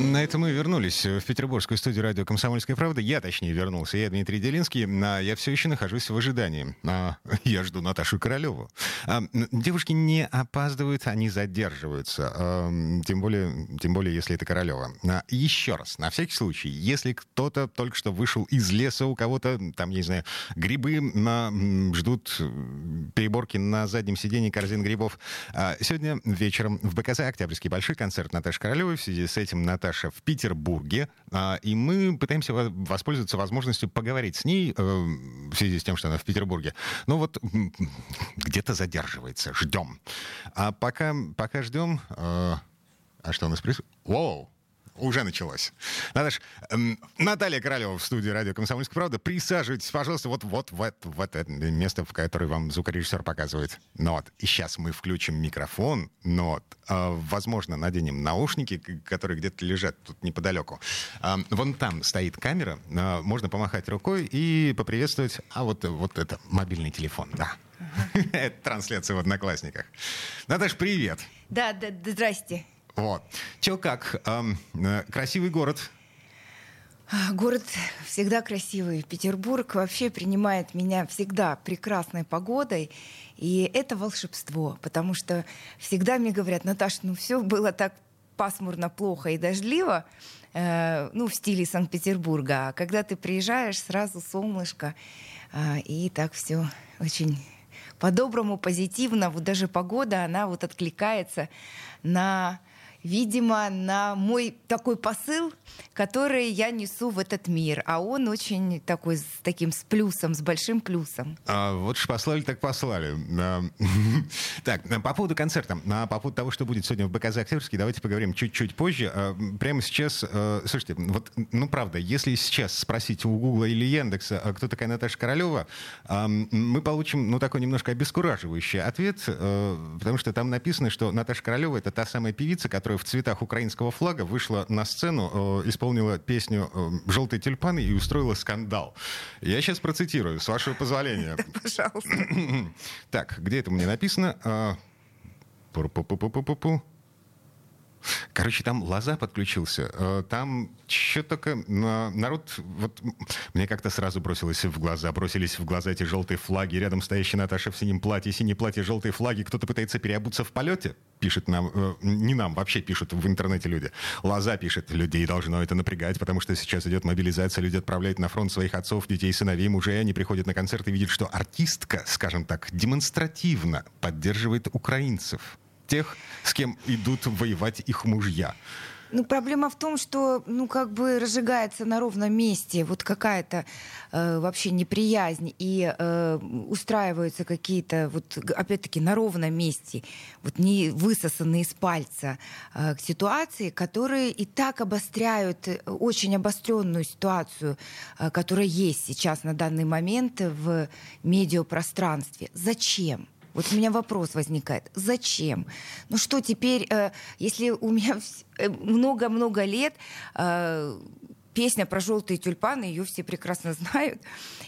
На этом мы вернулись в петербургскую студию радио «Комсомольская правда». Я, точнее, вернулся. Я Дмитрий Делинский. А я все еще нахожусь в ожидании. А, я жду Наташу Королеву. А, девушки не опаздывают, они задерживаются. Тем более, тем более если это Королева. Еще раз, на всякий случай, если кто-то только что вышел из леса, у кого-то, там, я не знаю, грибы на, ждут переборки на заднем сидении корзин грибов. Сегодня вечером в БКЗ «Октябрьский» большой концерт Наташи Королевой. В связи с этим Наташа Наташа в Петербурге, а, и мы пытаемся воспользоваться возможностью поговорить с ней э, в связи с тем, что она в Петербурге. Ну вот где-то задерживается, ждем. А пока, пока ждем... Э, а что у нас происходит? Воу! Уже началось. Наташ, эм, Наталья Королева в студии радио «Комсомольская правда». Присаживайтесь, пожалуйста, вот, вот в, это, в это место, в которое вам звукорежиссер показывает. Ну вот, и сейчас мы включим микрофон, но вот, э, возможно, наденем наушники, которые где-то лежат тут неподалеку. Э, вон там стоит камера, э, можно помахать рукой и поприветствовать. А вот, вот это мобильный телефон, да. Это трансляция в Одноклассниках. Наташ, привет. Да, да, здрасте. Вот. Че как? Эм, красивый город. А, город всегда красивый. Петербург вообще принимает меня всегда прекрасной погодой. И это волшебство, потому что всегда мне говорят, Наташа, ну все было так пасмурно, плохо и дождливо, э, ну, в стиле Санкт-Петербурга. А когда ты приезжаешь, сразу солнышко, э, и так все очень по-доброму, позитивно. Вот даже погода, она вот откликается на видимо, на мой такой посыл, который я несу в этот мир. А он очень такой, с таким с плюсом, с большим плюсом. А, вот ж послали, так послали. Так, по поводу концерта, а, по поводу того, что будет сегодня в БКЗ Октябрьский, давайте поговорим чуть-чуть позже. А, прямо сейчас, а, слушайте, вот, ну правда, если сейчас спросить у Гугла или Яндекса, кто такая Наташа Королева, мы получим, ну, такой немножко обескураживающий ответ, потому что там написано, что Наташа Королева — это та самая певица, которая в цветах украинского флага вышла на сцену, э, исполнила песню э, «Желтые тюльпаны» и устроила скандал. Я сейчас процитирую, с вашего позволения. Пожалуйста. Так, где это мне написано? А, Пу-пу-пу-пу-пу-пу. Короче, там лоза подключился. Э, там что только народ... Вот мне как-то сразу бросилось в глаза. Бросились в глаза эти желтые флаги. Рядом стоящая Наташа в синем платье. Синее платье, желтые флаги. Кто-то пытается переобуться в полете. Пишет нам... Э, не нам, вообще пишут в интернете люди. Лоза пишет. Людей должно это напрягать, потому что сейчас идет мобилизация. Люди отправляют на фронт своих отцов, детей, сыновей, мужей. Они приходят на концерт и видят, что артистка, скажем так, демонстративно поддерживает украинцев тех, с кем идут воевать их мужья. Ну, проблема в том, что, ну, как бы разжигается на ровном месте вот какая-то э, вообще неприязнь, и э, устраиваются какие-то, вот, опять-таки, на ровном месте, вот не высосанные из пальца э, ситуации, которые и так обостряют очень обостренную ситуацию, э, которая есть сейчас на данный момент в медиапространстве. Зачем? Вот у меня вопрос возникает. Зачем? Ну что теперь, э, если у меня э, много-много лет э, песня про желтые тюльпаны, ее все прекрасно знают.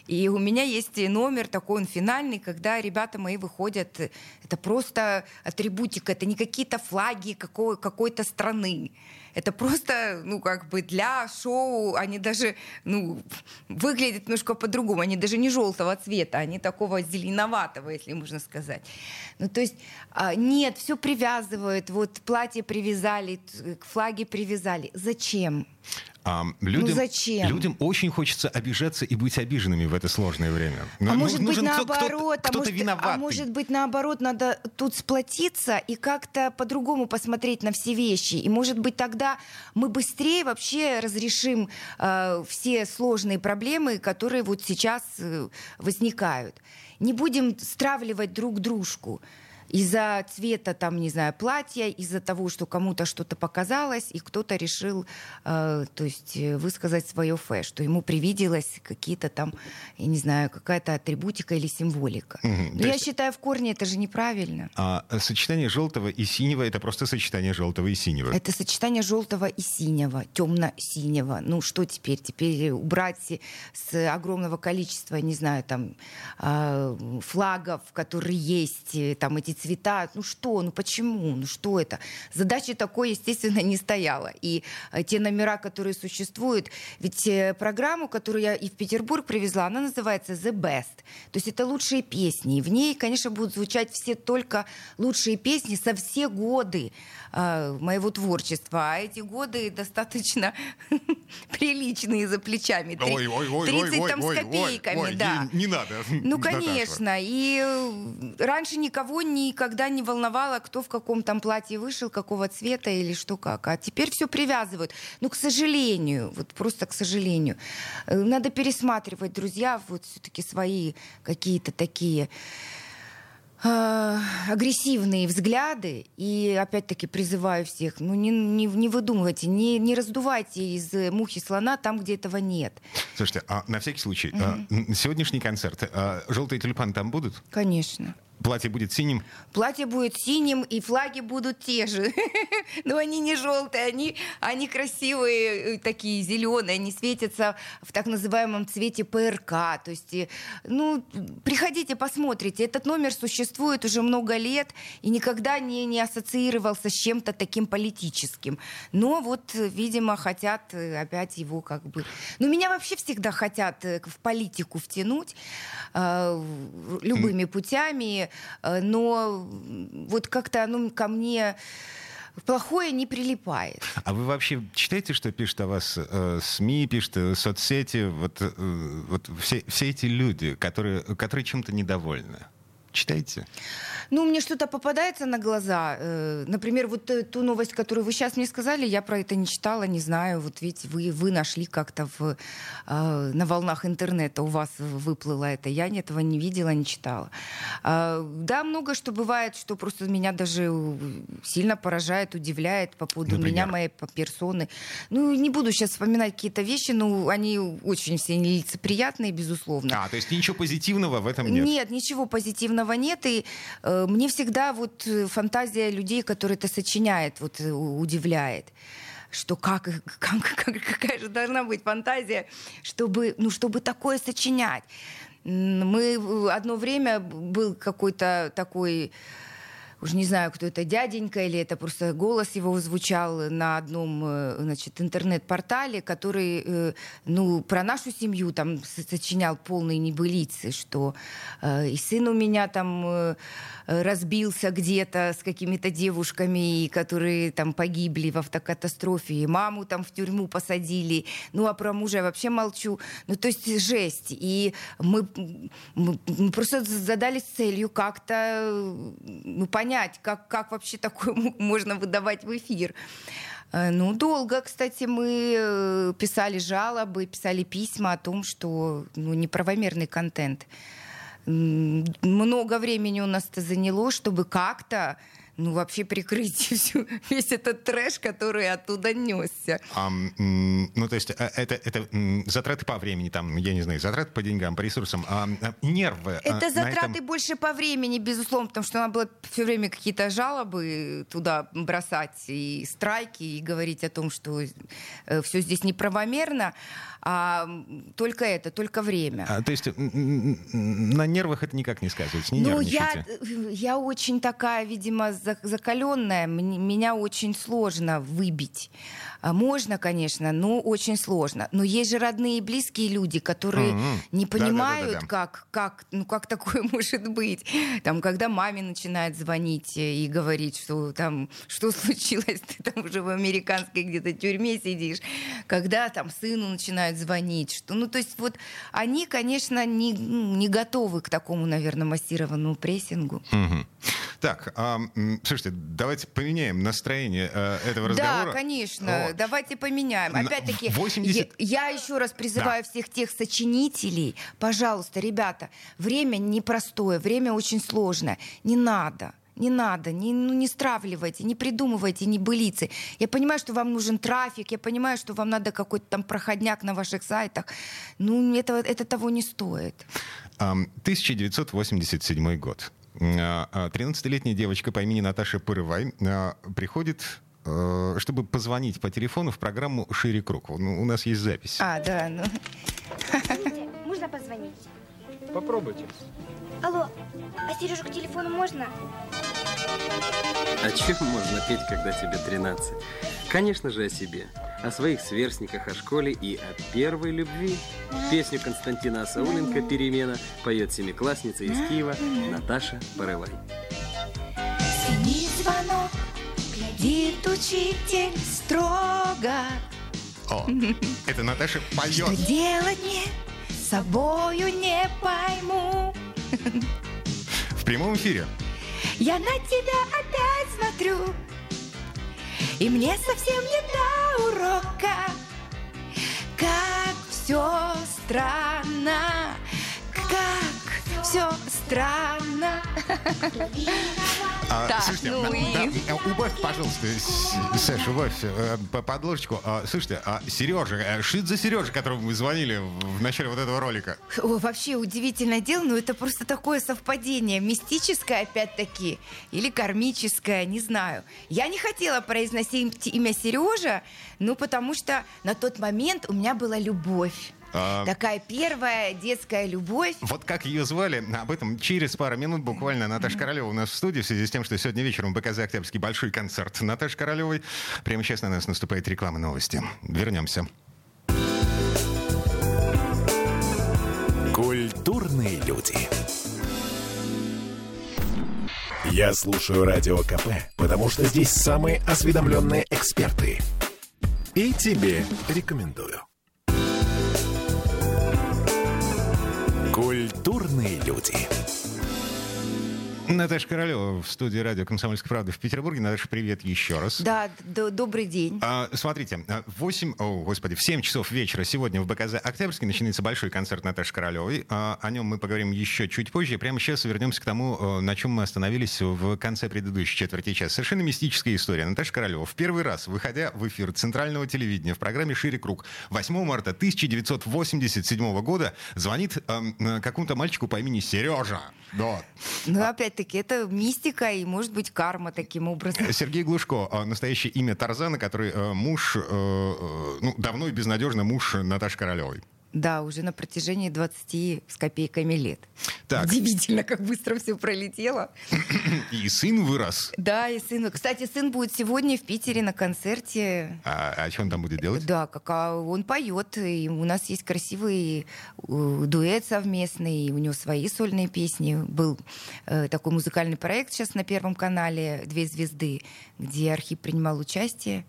И у меня есть номер такой, он финальный, когда ребята мои выходят. Это просто атрибутика, это не какие-то флаги какой- какой-то страны. Это просто, ну, как бы для шоу, они даже, ну, выглядят немножко по-другому. Они даже не желтого цвета, они такого зеленоватого, если можно сказать. Ну, то есть, а, нет, все привязывают. Вот платье привязали, флаги привязали. Зачем? А, людям, ну зачем? Людям очень хочется обижаться и быть обиженными в это сложное время. Но, а ну, может быть наоборот, кто, кто, а, может, а может быть наоборот, надо тут сплотиться и как-то по-другому посмотреть на все вещи. И может быть тогда мы быстрее вообще разрешим э, все сложные проблемы, которые вот сейчас э, возникают. Не будем стравливать друг дружку. Из-за цвета, там, не знаю, платья, из-за того, что кому-то что-то показалось, и кто-то решил, э, то есть, э, высказать свое фэ, что ему привиделось какие-то там, я не знаю, какая-то атрибутика или символика. Угу. Но я есть... считаю, в корне это же неправильно. А сочетание желтого и синего это просто сочетание желтого и синего. Это сочетание желтого и синего, темно-синего. Ну что теперь? Теперь убрать с огромного количества, не знаю, там а, флагов, которые есть, там эти цвета. Ну что, ну почему, ну что это? Задача такой, естественно, не стояла. И э, те номера, которые существуют, ведь э, программу, которую я и в Петербург привезла, она называется The Best. То есть это лучшие песни. И в ней, конечно, будут звучать все только лучшие песни со все годы э, моего творчества. А эти годы достаточно приличные за плечами. Ой, ой, ой, 30 ой, там ой, с копейками, ой, ой, да. Не, не надо. Ну, конечно. И раньше никого не никогда не волновало, кто в каком там платье вышел, какого цвета или что как. А теперь все привязывают. Ну, к сожалению, вот просто к сожалению. Э, надо пересматривать, друзья, вот все-таки свои какие-то такие э, агрессивные взгляды. И опять-таки призываю всех, ну не, не, не выдумывайте, не, не раздувайте из мухи слона там, где этого нет. Слушайте, а на всякий случай, угу. сегодняшний концерт, а, желтые тюльпаны там будут? Конечно. Платье будет синим? Платье будет синим, и флаги будут те же. Но они не желтые, они, они красивые, э, такие зеленые, они светятся в так называемом цвете ПРК. То есть, э, ну, приходите, посмотрите. Этот номер существует уже много лет и никогда не, не ассоциировался с чем-то таким политическим. Но вот, видимо, хотят э, опять его как бы... Ну, меня вообще всегда хотят в политику втянуть э, любыми путями Э, но вот как-то оно ко мне плохое не прилипает. А вы вообще читаете, что пишут о вас э, СМИ, пишут э, соцсети, вот, э, вот все, все эти люди, которые, которые чем-то недовольны? Читаете? Ну, мне что-то попадается на глаза. Э, например, вот э, ту новость, которую вы сейчас мне сказали, я про это не читала, не знаю. Вот видите, вы, вы нашли как-то в, э, на волнах интернета, у вас выплыло это. Я этого не видела, не читала. Да, много что бывает, что просто меня даже сильно поражает, удивляет по поводу Например? меня, моей персоны. Ну, не буду сейчас вспоминать какие-то вещи, но они очень все лицеприятные, безусловно. А, то есть ничего позитивного в этом нет? Нет, ничего позитивного нет. И Э, мне всегда вот э, фантазия людей, которые это сочиняют, вот э, удивляет что как, как, как, какая же должна быть фантазия, чтобы, ну, чтобы такое сочинять. Мы одно время был какой-то такой уж не знаю, кто это, дяденька, или это просто голос его звучал на одном значит, интернет-портале, который ну, про нашу семью там сочинял полные небылицы, что э, и сын у меня там Э, разбился где-то с какими-то девушками, которые там погибли в автокатастрофе, и маму там в тюрьму посадили. Ну, а про мужа я вообще молчу. Ну, то есть жесть. И мы, мы просто задались целью как-то ну, понять, как, как вообще такое можно выдавать в эфир. Э, ну, долго, кстати, мы э, писали жалобы, писали письма о том, что ну, неправомерный контент много времени у нас это заняло, чтобы как-то ну, вообще прикрыть всю, весь этот трэш, который оттуда несся. А, ну, то есть э, это, это затраты по времени, там, я не знаю, затраты по деньгам, по ресурсам, а, а нервы. А, это затраты этом... больше по времени, безусловно, потому что надо было все время какие-то жалобы туда бросать и страйки, и говорить о том, что э, все здесь неправомерно а только это, только время. А, то есть на нервах это никак не сказывается, не Ну, я, я очень такая, видимо, закаленная, меня очень сложно выбить. А, можно, конечно, но очень сложно. Но есть же родные и близкие люди, которые mm-hmm. не понимают, да, да, да, как, как, ну, как такое может быть. Там, когда маме начинает звонить и говорить, что там, что случилось, ты там уже в американской где-то тюрьме сидишь. Когда там сыну начинают звонить. Что, ну, то есть вот они, конечно, не, ну, не готовы к такому, наверное, массированному прессингу. Mm-hmm. Так, а, слушайте, давайте поменяем настроение э, этого разговора. Да, конечно. Вот. Давайте поменяем. Опять-таки, 80... я, я еще раз призываю да. всех тех сочинителей, пожалуйста, ребята, время непростое, время очень сложное. Не надо не надо, не, ну, не стравливайте, не придумывайте не былицы. Я понимаю, что вам нужен трафик, я понимаю, что вам надо какой-то там проходняк на ваших сайтах. Ну, это, это того не стоит. 1987 год. 13-летняя а, девочка по имени Наташа Пырывай приходит э, чтобы позвонить по телефону в программу «Шире круг». У нас есть запись. А, да, ну... Можно позвонить? Попробуйте. Алло, а Сережу к телефону можно? О чем можно петь, когда тебе 13? Конечно же о себе, о своих сверстниках, о школе и о первой любви. Песню Константина Асауленко «Перемена» поет семиклассница из Киева Наташа Порывай. Звенит звонок, глядит учитель строго. О, это Наташа поет. Что делать мне с собою не пойму. В прямом эфире. Я на тебя опять смотрю, и мне совсем не до урока. Как все странно, как все странно. А, так, слушайте, ну и... да, э, убавь, пожалуйста, Саша, убавь э, подложечку. А, слушайте, а Сережа, что это за Сережа, которому вы звонили в начале вот этого ролика? О, вообще удивительное дело, но это просто такое совпадение. Мистическое, опять-таки, или кармическое, не знаю. Я не хотела произносить имя Сережа, ну, потому что на тот момент у меня была любовь. А... Такая первая детская любовь. Вот как ее звали, об этом через пару минут буквально Наташа Королева у нас в студии, в связи с тем, что сегодня вечером в БКЗ Октябрьский большой концерт Наташи Королевой. Прямо сейчас на нас наступает реклама новости. Вернемся. Культурные люди. Я слушаю Радио КП, потому что здесь самые осведомленные эксперты. И тебе рекомендую. Культурные люди. Наташа Королева в студии радио «Комсомольская правда» в Петербурге. Наташа, привет еще раз. Да, добрый день. А, смотрите, 8, о, господи, в 7 часов вечера сегодня в БКЗ «Октябрьский» начинается большой концерт Наташи Королевой. А, о нем мы поговорим еще чуть позже. Прямо сейчас вернемся к тому, на чем мы остановились в конце предыдущей четверти часа. Совершенно мистическая история. Наташа Королева в первый раз, выходя в эфир центрального телевидения в программе «Шире круг» 8 марта 1987 года, звонит э, какому-то мальчику по имени Сережа. Да. Ну, опять опять-таки, это мистика и, может быть, карма таким образом. Сергей Глушко, а, настоящее имя Тарзана, который э, муж, э, э, ну, давно и безнадежно муж Наташи Королевой. Да, уже на протяжении 20 с копейками лет. Так. Удивительно, как быстро все пролетело. И сын вырос. Да, и сын. Кстати, сын будет сегодня в Питере на концерте. А, а что он там будет делать? Да, как а он поет. И у нас есть красивый э, дуэт совместный. У него свои сольные песни. Был э, такой музыкальный проект сейчас на Первом канале «Две звезды», где Архип принимал участие.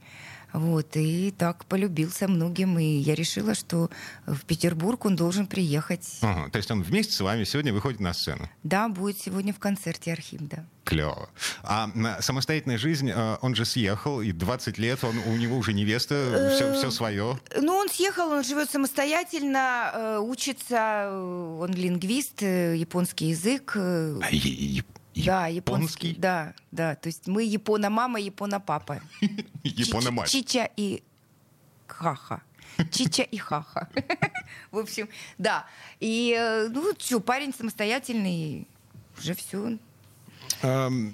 Вот, и так полюбился многим, и я решила, что в Петербург он должен приехать. Ага, то есть он вместе с вами сегодня выходит на сцену? Да, будет сегодня в концерте Архим, да. Клево. А самостоятельная жизнь, э, он же съехал, и 20 лет, он, у него уже невеста, все, все свое. Ну, он съехал, он живет самостоятельно, э, учится, он лингвист, э, японский язык. А, да, японский. Да, да. То есть мы япона-мама, япона-папа. Япона-мать. Чича и Хаха. Чича и Хаха. В общем, да. И, э, ну, что, парень самостоятельный, уже все, Тут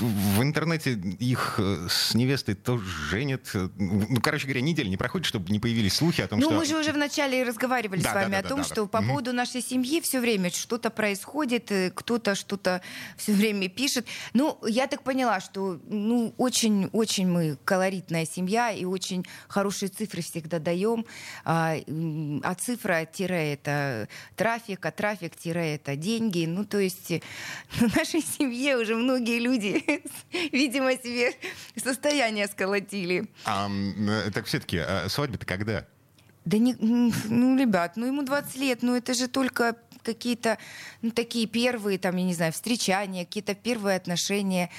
в интернете их э, с невестой тоже женят. Ну, короче говоря, неделя не проходит, чтобы не появились слухи о том, ну, что... Ну, мы же уже вначале разговаривали да, с вами да, да, о том, да, да, что да. по поводу нашей семьи все время что-то происходит, э, кто-то что-то все время пишет. Ну, я так поняла, что ну, очень-очень мы колоритная семья и очень хорошие цифры всегда даем. А, а цифра-тире это трафик, а трафик-тире это деньги. Ну, то есть в нашей семье уже многие люди, видимо, себе состояние сколотили. А, так все-таки, а свадьба-то когда? Да не, ну, ребят, ну ему 20 лет, ну это же только какие-то, ну, такие первые, там, я не знаю, встречания, какие-то первые отношения.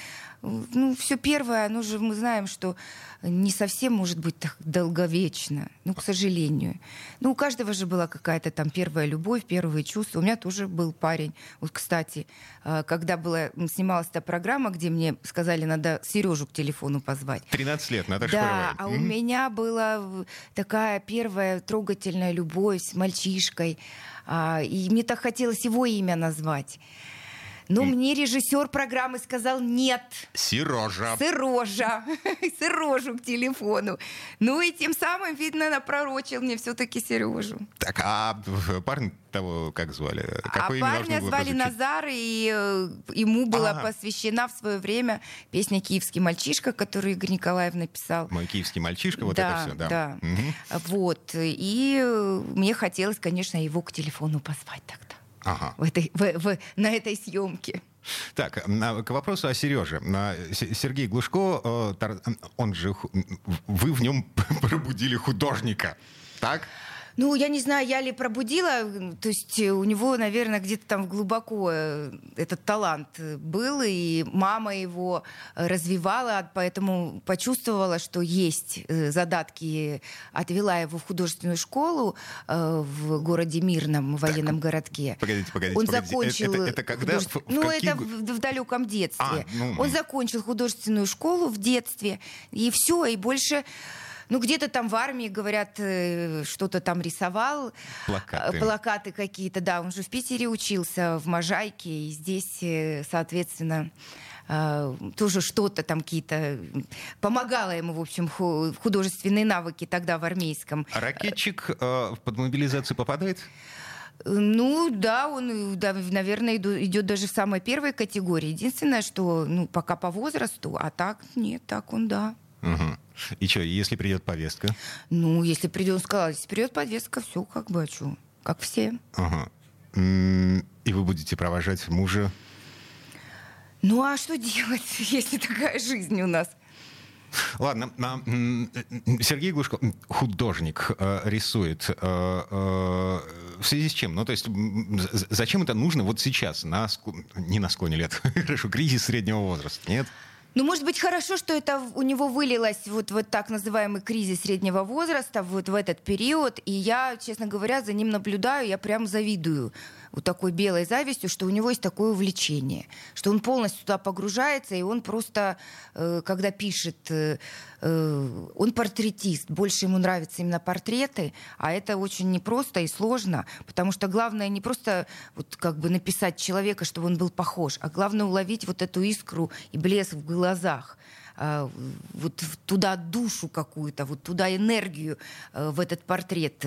Ну, все первое, оно же мы знаем, что не совсем может быть так долговечно, ну, к сожалению. Ну, у каждого же была какая-то там первая любовь, первые чувства. У меня тоже был парень. Вот, кстати, э, когда была, снималась та программа, где мне сказали, надо Сережу к телефону позвать. 13 лет, Наташа Да, а у меня была такая первая трогательная любовь с мальчишкой. А, и мне так хотелось его имя назвать. Но мне режиссер программы сказал нет. Сережа. Сырожа. Сырожу к телефону. Ну и тем самым, видно, напророчил мне все-таки Сережу. Так, а парень того, как звали? а Какое имя парня звали прозвучать? Назар, и э, ему была Ага. посвящена в свое время песня «Киевский мальчишка», которую Игорь Николаев написал. Мой киевский мальчишка, вот да, это все, да. да. Мгм. Вот. И э, мне хотелось, конечно, его к телефону позвать тогда. Ага. В этой, в- в- на этой съемке. Так, на- к вопросу о Сереже. С- Сергей Глушко, э, он же, вы в нем пробудили художника, так? Ну, я не знаю, я ли пробудила, то есть э, у него, наверное, где-то там глубоко э, этот талант э, был, и мама его развивала, поэтому почувствовала, что есть задатки, отвела его в художественную школу в городе Мирном, в военном городке. Погодите, погодите, Он погодите. закончил... Это, это когда? художеств- В- в ну, какие это в, в далеком детстве. А, ну, Он м. закончил художественную школу в детстве, и все, и больше... Ну, где-то там в армии, говорят, э, что-то там рисовал. Плакаты. Э, Плакаты какие-то, да. Он же в Питере учился, в Можайке, и здесь, э, соответственно, тоже что-то там какие-то... Помогало ему, в общем, ху- художественные навыки тогда в армейском. А Ракетчик под мобилизацию попадает? Ну да, он, да, наверное, идет даже в самой первой категории. Единственное, что ну, пока по возрасту, а так нет, так он да. Мгм. И что, если придет повестка? Ну, если придет, он сказал, если придет повестка, все как бы, а чё? Как все. Ага. И вы будете провожать мужа? Ну а что делать, если такая жизнь у нас? Ладно, а, Сергей Глушко, художник, э, рисует. э, э, В связи с чем? Ну, то есть, зачем это нужно вот сейчас, на не на склоне лет, хорошо, кризис среднего возраста, нет? Ну, может быть, хорошо, что это у него вылилось вот в так называемый кризис среднего возраста, вот в этот период. И я, честно говоря, за ним наблюдаю, я прям завидую вот такой белой завистью, что у него есть такое увлечение, что он полностью туда погружается, и он просто, э, когда пишет, э, э, он портретист, больше ему нравятся именно портреты, а это очень непросто и сложно, потому что главное не просто вот как бы написать человека, чтобы он был похож, а главное уловить вот эту искру и блеск в глазах вот туда душу какую-то, вот туда энергию в этот портрет.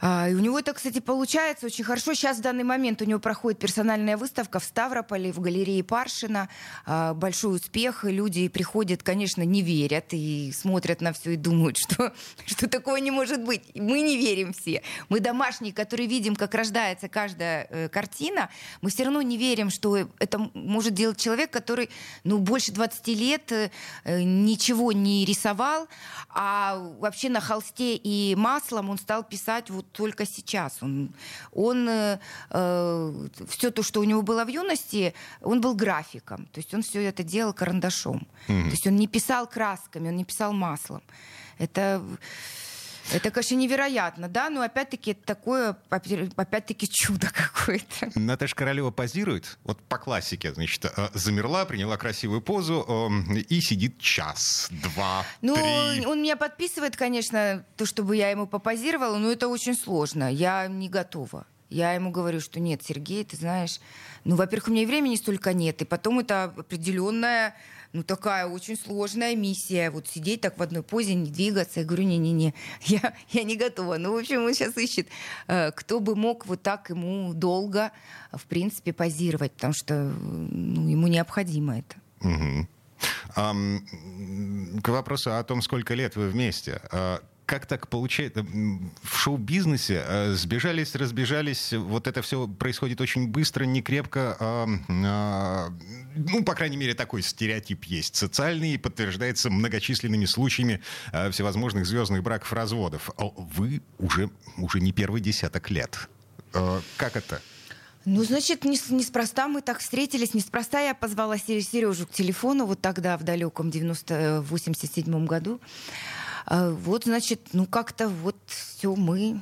А, И у него это, кстати, получается очень хорошо. Сейчас в данный момент у него проходит персональная выставка в Ставрополе, в галерее Паршина. А, Большой успех. Люди приходят, конечно, не верят и смотрят на все и думают, что, что такое не может быть. Мы не верим все. Мы домашние, которые видим, как рождается каждая э, картина, мы все равно не верим, что это может делать человек, который ну, больше 20 лет э, э, ничего не рисовал, а вообще на холсте и маслом он стал писать вот только сейчас. Он, он все то, что у него было в юности, он был графиком. То есть он все это делал карандашом. То есть он не писал красками, он не писал маслом. Это... Это, конечно, невероятно, да, но опять-таки это такое, опять-таки чудо какое-то. Наташа Королева позирует, вот по классике, значит, э, замерла, приняла красивую позу э, и сидит час, два, Ну, три. он меня подписывает, конечно, то, чтобы я ему попозировала, но это очень сложно. Я не готова. Я ему говорю, что нет, Сергей, ты знаешь, ну, во-первых, у меня и времени столько нет, и потом это определенная, ну, такая очень сложная миссия, вот сидеть так в одной позе, не двигаться. Я говорю, не-не-не, я, я не готова. Ну, в общем, он сейчас ищет, э, кто бы мог вот так ему долго, в принципе, позировать, потому что ну, ему необходимо это. Мгм. Ам, К вопросу о том, сколько лет вы вместе. А, Как так получается? В шоу-бизнесе э, сбежались, разбежались, вот это все происходит очень быстро, не крепко. ам, а, Ну, по крайней мере, такой стереотип есть. Социальный и подтверждается многочисленными случаями э, всевозможных звездных браков, разводов. А Вы уже, уже не первый десяток лет. Э, Как это? Ну, значит, неспроста мы так встретились, неспроста я позвала Сережу к телефону вот тогда, в далеком 90 87 году. А, вот, значит, ну как-то вот все мы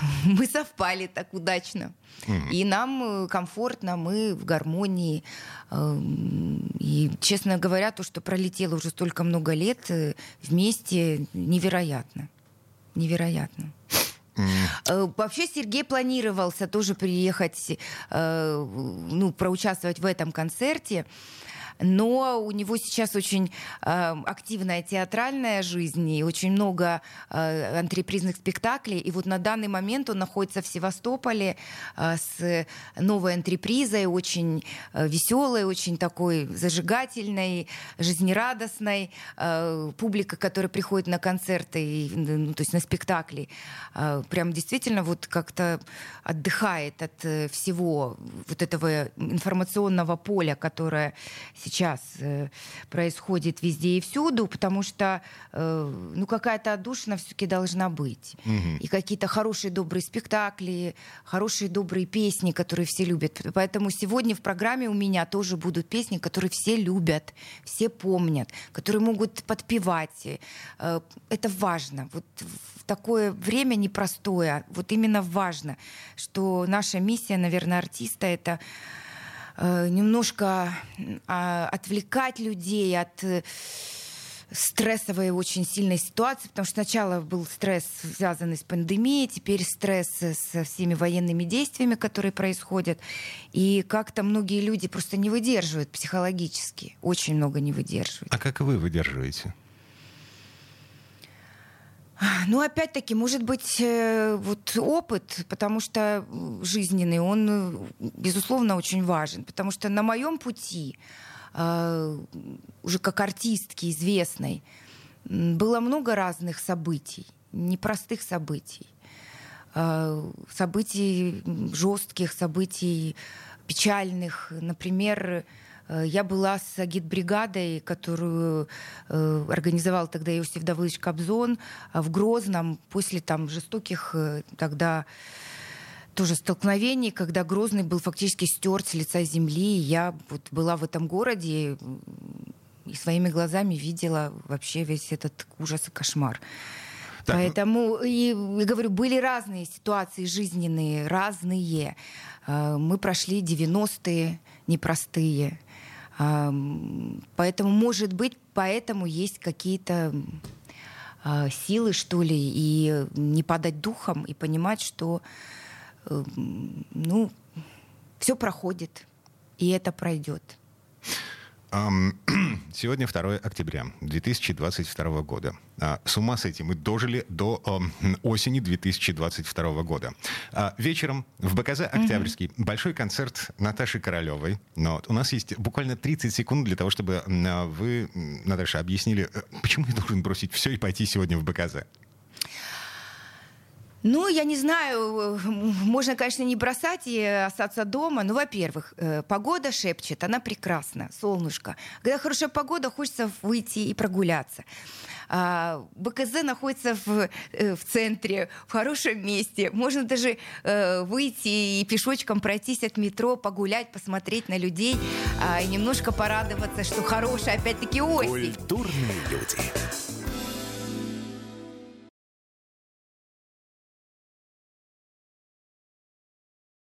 мы совпали так удачно. Mm-hmm. И нам э, комфортно, мы в гармонии. И, честно говоря, то, что пролетело уже столько много лет э, вместе, невероятно. Невероятно. Mm. Вообще Сергей планировался тоже приехать, ну, проучаствовать в этом концерте но у него сейчас очень э, активная театральная жизнь и очень много э, антрепризных спектаклей. И вот на данный момент он находится в Севастополе э, с новой антрепризой, очень э, веселой, очень такой зажигательной, жизнерадостной. Э, публика, которая приходит на концерты, ну, то есть на спектакли, э, прям действительно вот как-то отдыхает от э, всего вот этого информационного поля, которое сейчас э, происходит везде и всюду, потому что э, ну, какая-то отдушина все-таки должна быть. Угу. И какие-то хорошие, добрые спектакли, хорошие, добрые песни, которые все любят. Поэтому сегодня в программе у меня тоже будут песни, которые все любят, все помнят, которые могут подпевать. Э, это важно. Вот в такое время непростое, вот именно важно, что наша миссия, наверное, артиста — это немножко а, отвлекать людей от э, стрессовой очень сильной ситуации, потому что сначала был стресс, связанный с пандемией, теперь стресс со всеми военными действиями, которые происходят. И как-то многие люди просто не выдерживают психологически, очень много не выдерживают. А как вы выдерживаете? Ну, опять-таки, может быть, э, вот опыт, потому что жизненный, он, э, безусловно, очень важен. Потому что на моем пути, э, уже как артистки известной, было много разных событий, непростых событий. Событий жестких, событий печальных. Например, я была с агитбригадой, которую э, организовал тогда Иосиф Давыдович Кобзон э, в Грозном после там жестоких тогда тоже столкновений, когда Грозный был фактически стерт с лица земли. Я вот была в этом городе и своими глазами видела вообще весь этот ужас и кошмар. Так. Поэтому, и, и говорю, были разные ситуации жизненные, разные. Мы прошли 90-е непростые. Поэтому, может быть, поэтому есть какие-то а, силы, что ли, и не падать духом, и понимать, что ну, все проходит, и это пройдет. Сегодня 2 октября 2022 года. А, с ума с этим мы дожили до осени 2022 года. А, вечером в БКЗ «Октябрьский» mm-hmm. большой концерт Наташи Королевой. Но у нас есть буквально 30 секунд для того, чтобы а, вы, Наташа, объяснили, э, почему я должен бросить все и пойти сегодня в БКЗ. Ну, я не знаю, можно, конечно, не бросать и остаться дома. Ну, во-первых, э, погода шепчет, она прекрасна, солнышко. Когда хорошая погода, хочется выйти и прогуляться. А, БКЗ находится в, э, в центре, в хорошем месте. Можно даже э, выйти и пешочком пройтись от метро, погулять, посмотреть на людей а, и немножко порадоваться, что хорошая опять-таки осень. Культурные люди.